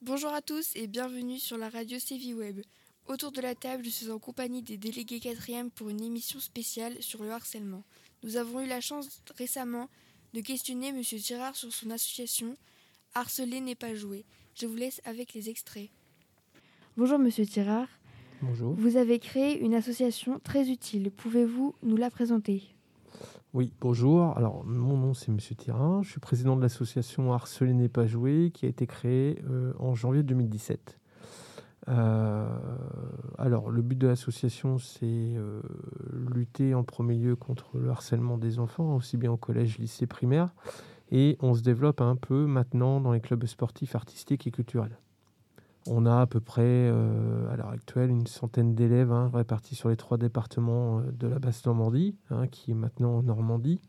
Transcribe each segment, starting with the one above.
Bonjour à tous et bienvenue sur la radio CV Web. Autour de la table, je suis en compagnie des délégués 4e pour une émission spéciale sur le harcèlement. Nous avons eu la chance récemment de questionner M. Girard sur son association Harceler n'est pas joué. Je vous laisse avec les extraits. Bonjour Monsieur Girard. Bonjour. Vous avez créé une association très utile. Pouvez-vous nous la présenter? Oui, bonjour. Alors, mon nom c'est Monsieur Tirin. Je suis président de l'association Harceler n'est pas joué qui a été créée euh, en janvier 2017. Euh, alors, le but de l'association, c'est euh, lutter en premier lieu contre le harcèlement des enfants, aussi bien au collège, lycée, primaire. Et on se développe un peu maintenant dans les clubs sportifs, artistiques et culturels. On a à peu près, euh, à l'heure actuelle, une centaine d'élèves hein, répartis sur les trois départements de la Basse-Normandie, hein, qui est maintenant en Normandie.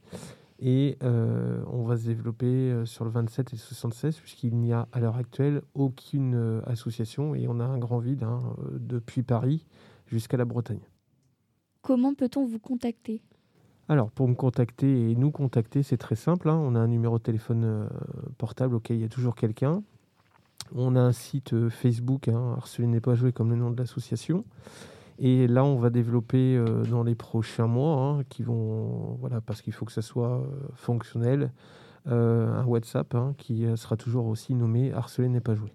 Et euh, on va se développer euh, sur le 27 et le 76, puisqu'il n'y a à l'heure actuelle aucune euh, association et on a un grand vide hein, depuis Paris jusqu'à la Bretagne. Comment peut-on vous contacter? Alors, pour me contacter et nous contacter, c'est très simple. hein. On a un numéro de téléphone portable auquel il y a toujours quelqu'un. On a un site Facebook, hein, Harceler n'est pas joué comme le nom de l'association. Et là, on va développer euh, dans les prochains mois, hein, qui vont, voilà, parce qu'il faut que ça soit euh, fonctionnel, euh, un WhatsApp hein, qui sera toujours aussi nommé Harceler n'est pas joué.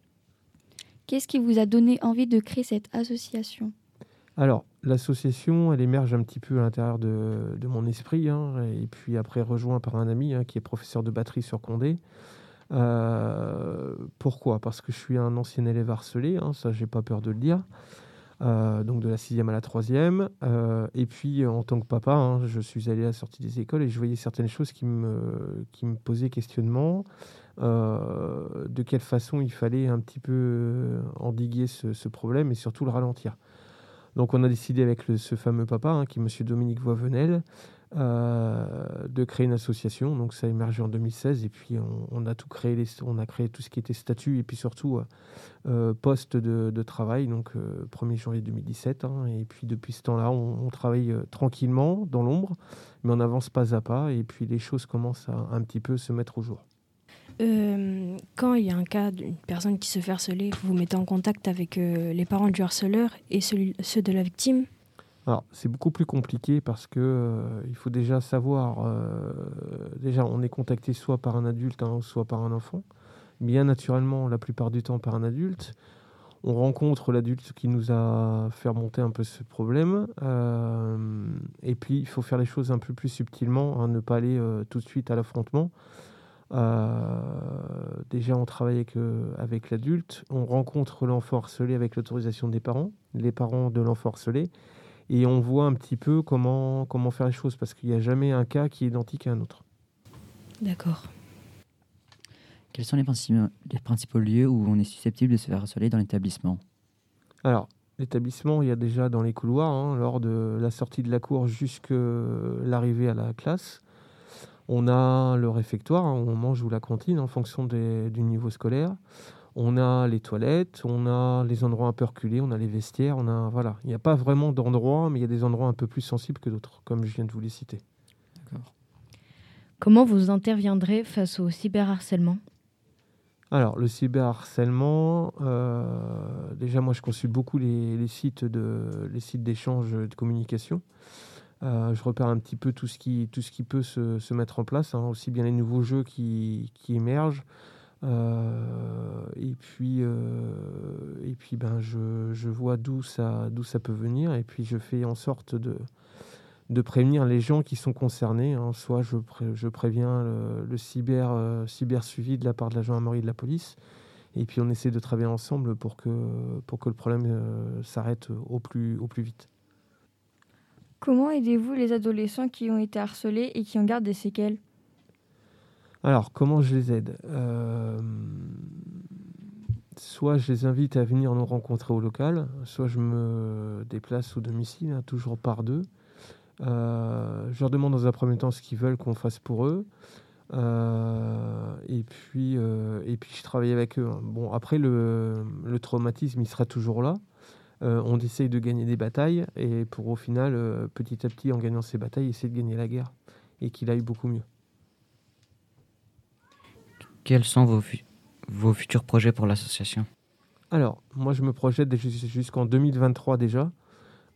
Qu'est-ce qui vous a donné envie de créer cette association? Alors, l'association, elle émerge un petit peu à l'intérieur de, de mon esprit, hein, et puis après rejoint par un ami qui est professeur de batterie sur Condé. Pourquoi? Parce que je suis un ancien élève harcelé, ça j'ai pas peur de le dire. Euh, donc de la sixième à la troisième. Euh, et puis en tant que papa, hein, je suis allé à la sortie des écoles et je voyais certaines choses qui me, qui me posaient questionnement. Euh, de quelle façon il fallait un petit peu endiguer ce, ce, problème et surtout le ralentir. Donc on a décidé avec ce fameux papa, hein, qui est M. Dominique Voivenel, euh, de créer une association. Donc ça a émergé en 2016 et puis on, a tout créé, on a créé tout ce qui était statut et puis surtout euh, euh, poste de, travail, donc 1er janvier 2017. Hein. et puis depuis ce temps-là, on, travaille tranquillement dans l'ombre, mais on avance pas à pas et puis les choses commencent à un petit peu se mettre au jour. quand il y a un cas d'une personne qui se fait harceler, vous vous mettez en contact avec les parents du harceleur et ceux de la victime? Alors, c'est beaucoup plus compliqué parce que euh, il faut déjà savoir. Euh, déjà, on est contacté soit par un adulte, hein, soit par un enfant. Bien naturellement, la plupart du temps par un adulte. On rencontre l'adulte qui nous a fait remonter un peu ce problème. Euh, et puis, il faut faire les choses un peu plus subtilement, hein, ne pas aller tout de suite à l'affrontement. déjà, on travaille avec, avec l'adulte. On rencontre l'enfant harcelé avec l'autorisation des parents, les parents de l'enfant harcelé et on voit un petit peu comment, comment faire les choses, parce qu'il n'y a jamais un cas qui est identique à un autre. D'accord. Quels sont les principaux, les principaux lieux où on est susceptible de se faire harceler dans l'établissement? Alors, l'établissement, il y a déjà dans les couloirs, hein, lors de la sortie de la cour jusqu'à l'arrivée à la classe. On a le réfectoire, hein, où on mange, ou la cantine, en fonction des, du niveau scolaire on a les toilettes, on a les endroits un peu reculés, on a les vestiaires, on a voilà, il n'y a pas vraiment d'endroits, mais il y a des endroits un peu plus sensibles que d'autres, comme je viens de vous les citer. Comment vous interviendrez face au cyberharcèlement? Alors le cyberharcèlement, euh, déjà moi je consulte beaucoup les, sites de les sites d'échange de communication. Euh, je repère un petit peu tout ce qui, tout ce qui peut se, mettre en place, hein, aussi bien les nouveaux jeux qui, qui émergent, euh, et puis, euh, et puis ben, je, je vois d'où ça, d'où ça peut venir, et puis je fais en sorte de, de prévenir les gens qui sont concernés. Hein. Soit je, je préviens le, cyber, euh, cyber suivi de la part de la gendarmerie de la police, et puis on essaie de travailler ensemble pour que, pour que le problème s'arrête au plus, au plus vite. Comment aidez-vous les adolescents qui ont été harcelés et qui en gardent des séquelles? Alors, comment je les aide? Euh, Soit je les invite à venir nous rencontrer au local, soit je me déplace au domicile, hein, toujours par deux. Euh, je leur demande dans un premier temps ce qu'ils veulent qu'on fasse pour eux. Euh, et, puis, et puis, je travaille avec eux. hein. Bon, après, le, le traumatisme, il sera toujours là. On essaye de gagner des batailles et pour au final, petit à petit, en gagnant ces batailles, essayer de gagner la guerre et qu'il aille beaucoup mieux. Quels sont vos, fu- vos futurs projets pour l'association? Alors, moi, je me projette jus- jusqu'en 2023 déjà.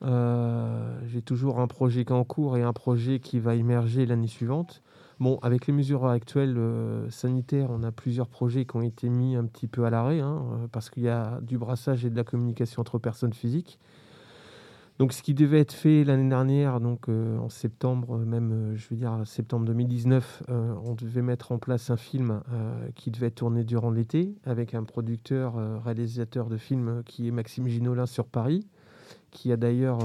Euh, J'ai toujours un projet qui est en cours et un projet qui va émerger l'année suivante. Bon, avec les mesures actuelles euh, sanitaires, on a plusieurs projets qui ont été mis un petit peu à l'arrêt, hein, euh, parce qu'il y a du brassage et de la communication entre personnes physiques. Donc, ce qui devait être fait l'année dernière, donc euh, en septembre, euh, même, euh, je veux dire septembre 2019, euh, on devait mettre en place un film qui devait être tourné durant l'été avec un producteur, réalisateur de films euh, qui est Maxime Ginolin sur Paris, qui a d'ailleurs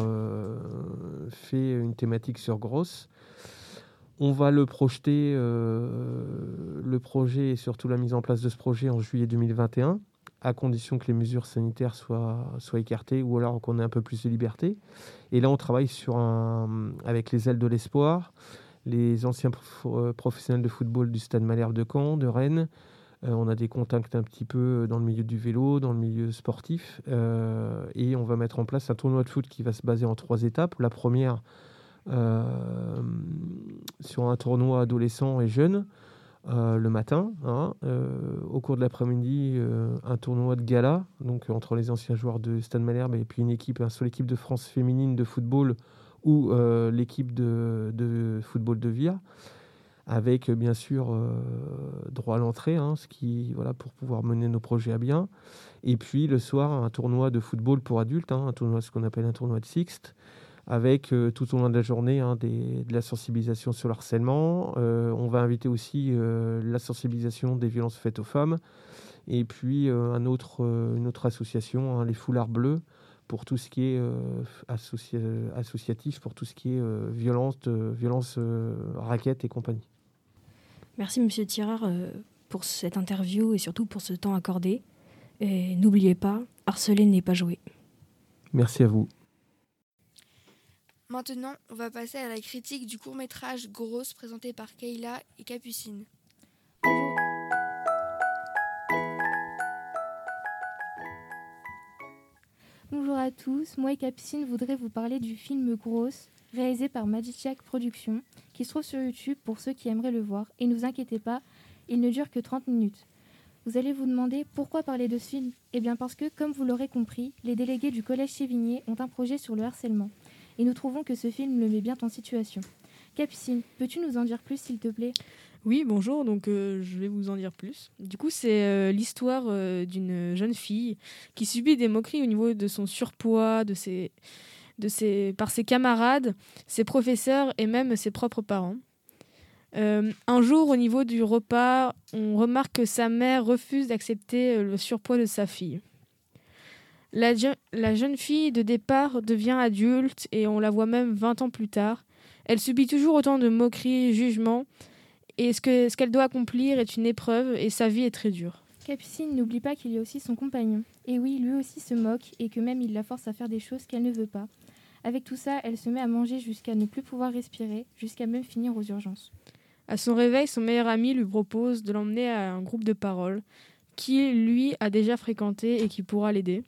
fait une thématique sur Grosse. On va le projeter, le projet et surtout la mise en place de ce projet en juillet 2021, à condition que les mesures sanitaires soient, soient écartées ou alors qu'on ait un peu plus de liberté. Et là, on travaille sur un, avec les ailes de l'espoir, les anciens euh, professionnels de football du Stade Malherbe de Caen, de Rennes. Euh, on a des contacts un petit peu dans le milieu du vélo, dans le milieu sportif. euh, et on va mettre en place un tournoi de foot qui va se baser en trois étapes. La première, sur un tournoi adolescent et jeune, euh, le matin. hein. Euh, au cours de l'après-midi, euh, un tournoi de gala, donc entre les anciens joueurs de Stade Malherbe et puis une équipe, un seule équipe de France féminine de football ou l'équipe de, football de Via, avec bien sûr droit à l'entrée, hein, ce qui voilà pour pouvoir mener nos projets à bien. Et puis le soir, un tournoi de football pour adultes, hein, un tournoi ce qu'on appelle un tournoi de Sixte, avec euh, tout au long de la journée hein, des- de la sensibilisation sur le harcèlement. Euh, on va inviter aussi euh, la sensibilisation des violences faites aux femmes. Et puis un autre, une autre association, hein, les Foulards Bleus, pour tout ce qui est associa- associatif, pour tout ce qui est violence, violence raquettes et compagnie. Merci Monsieur Tirard pour cette interview et surtout pour ce temps accordé. Et n'oubliez pas, harceler n'est pas jouer. Merci à vous. Maintenant, on va passer à la critique du court-métrage Grosse présenté par Kayla et Capucine. Bonjour à tous, moi et Capucine voudrais vous parler du film Grosse, réalisé par Magiciac Productions, qui se trouve sur YouTube pour ceux qui aimeraient le voir. Et ne vous inquiétez pas, il ne dure que 30 minutes. Vous allez vous demander pourquoi parler de ce film? Eh bien parce que, comme vous l'aurez compris, les délégués du Collège Sévigné ont un projet sur le harcèlement. Et nous trouvons que ce film le met bien en situation. Capucine, peux-tu nous en dire plus s'il te plaît? Oui, bonjour, donc euh, je vais vous en dire plus. Du coup, c'est euh, l'histoire euh, d'une jeune fille qui subit des moqueries au niveau de son surpoids, de ses, de ses, par ses camarades, ses professeurs et même ses propres parents. Un jour, au niveau du repas, on remarque que sa mère refuse d'accepter le surpoids de sa fille. La, je- la jeune fille de départ devient adulte et on la voit même 20 ans plus tard. Elle subit toujours autant de moqueries, jugements, et ce que ce qu'elle doit accomplir est une épreuve et sa vie est très dure. Capucine n'oublie pas qu'il y a aussi son compagnon. Et oui, lui aussi se moque et que même il la force à faire des choses qu'elle ne veut pas. Avec tout ça, elle se met à manger jusqu'à ne plus pouvoir respirer, jusqu'à même finir aux urgences. À son réveil, son meilleur ami lui propose de l'emmener à un groupe de parole qui lui a déjà fréquenté et qui pourra l'aider.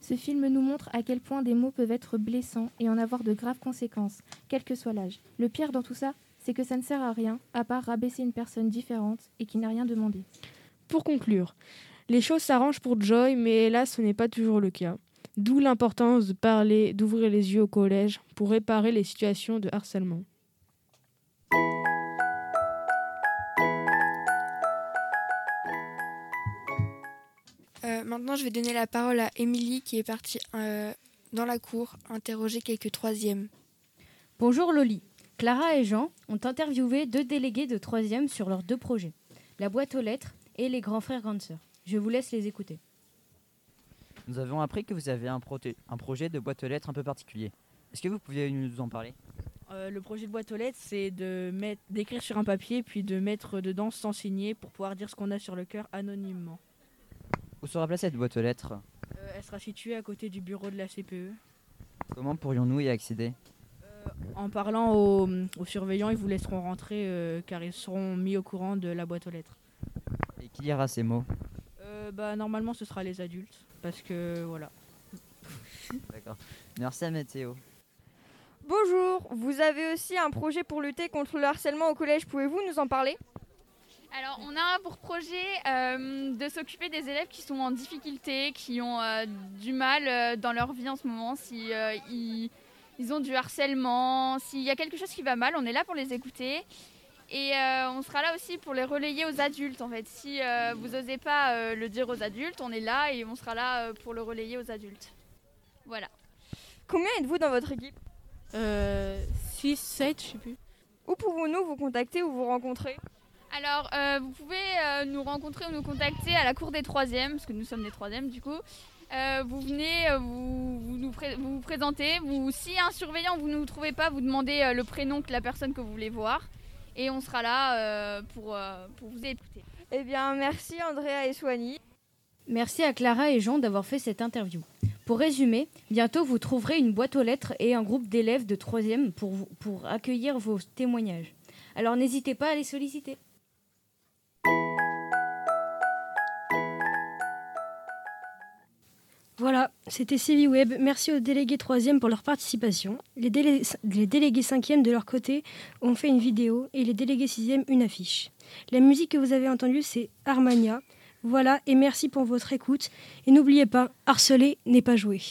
Ce film nous montre à quel point des mots peuvent être blessants et en avoir de graves conséquences, quel que soit l'âge. Le pire dans tout ça, c'est que ça ne sert à rien, à part rabaisser une personne différente et qui n'a rien demandé. Pour conclure, les choses s'arrangent pour Joy, mais hélas, ce n'est pas toujours le cas. D'où l'importance de parler, d'ouvrir les yeux au collège pour réparer les situations de harcèlement. Euh, maintenant, je vais donner la parole à Émilie qui est partie euh, dans la cour interroger quelques troisièmes. Bonjour Loli. Clara et Jean ont interviewé deux délégués de troisième sur leurs deux projets, la boîte aux lettres et les grands frères grandes sœurs. Je vous laisse les écouter. Nous avons appris que vous avez un, projet de boîte aux lettres un peu particulier. Est-ce que vous pouviez nous en parler? Euh, le projet de boîte aux lettres, c'est de mettre, d'écrire sur un papier, puis de mettre dedans sans signer pour pouvoir dire ce qu'on a sur le cœur anonymement. Où sera placée cette boîte aux lettres Euh, elle sera située à côté du bureau de la CPE. Comment pourrions-nous y accéder? Euh, En parlant aux, aux surveillants, ils vous laisseront rentrer euh, car ils seront mis au courant de la boîte aux lettres. Et qui lira ces mots? Euh, bah, normalement, ce sera les adultes. Parce que voilà. D'accord. Merci à Météo. Bonjour, vous avez aussi un projet pour lutter contre le harcèlement au collège, pouvez-vous nous en parler? Alors, on a pour projet euh, de s'occuper des élèves qui sont en difficulté, qui ont euh, du mal euh, dans leur vie en ce moment, si euh, ils, ils ont du harcèlement, s'il y a quelque chose qui va mal, on est là pour les écouter. Et euh, on sera là aussi pour les relayer aux adultes en fait. Si euh, vous n'osez pas euh, le dire aux adultes, on est là et on sera là euh, pour le relayer aux adultes. Voilà. Combien êtes-vous dans votre équipe? 6, 7, je sais plus. Où pouvons-nous vous contacter ou vous rencontrer? Alors, euh, vous pouvez euh, nous rencontrer ou nous contacter à la cour des troisièmes, parce que nous sommes des troisièmes du coup. Euh, vous venez, vous, vous nous pré- vous, vous présentez. Vous, si un surveillant vous ne nous trouvez pas, vous demandez euh, le prénom de la personne que vous voulez voir. Et on sera là euh, pour, euh, pour vous écouter. Eh bien, merci Andrea et Soigny. Merci à Clara et Jean d'avoir fait cette interview. Pour résumer, bientôt vous trouverez une boîte aux lettres et un groupe d'élèves de 3e pour, pour accueillir vos témoignages. Alors n'hésitez pas à les solliciter. Voilà, c'était CV Web. Merci aux délégués 3e pour leur participation. Les, délé- les délégués 5e de leur côté ont fait une vidéo et les délégués 6e une affiche. La musique que vous avez entendue, c'est Armania. Voilà, et merci pour votre écoute. Et n'oubliez pas, harceler n'est pas jouer.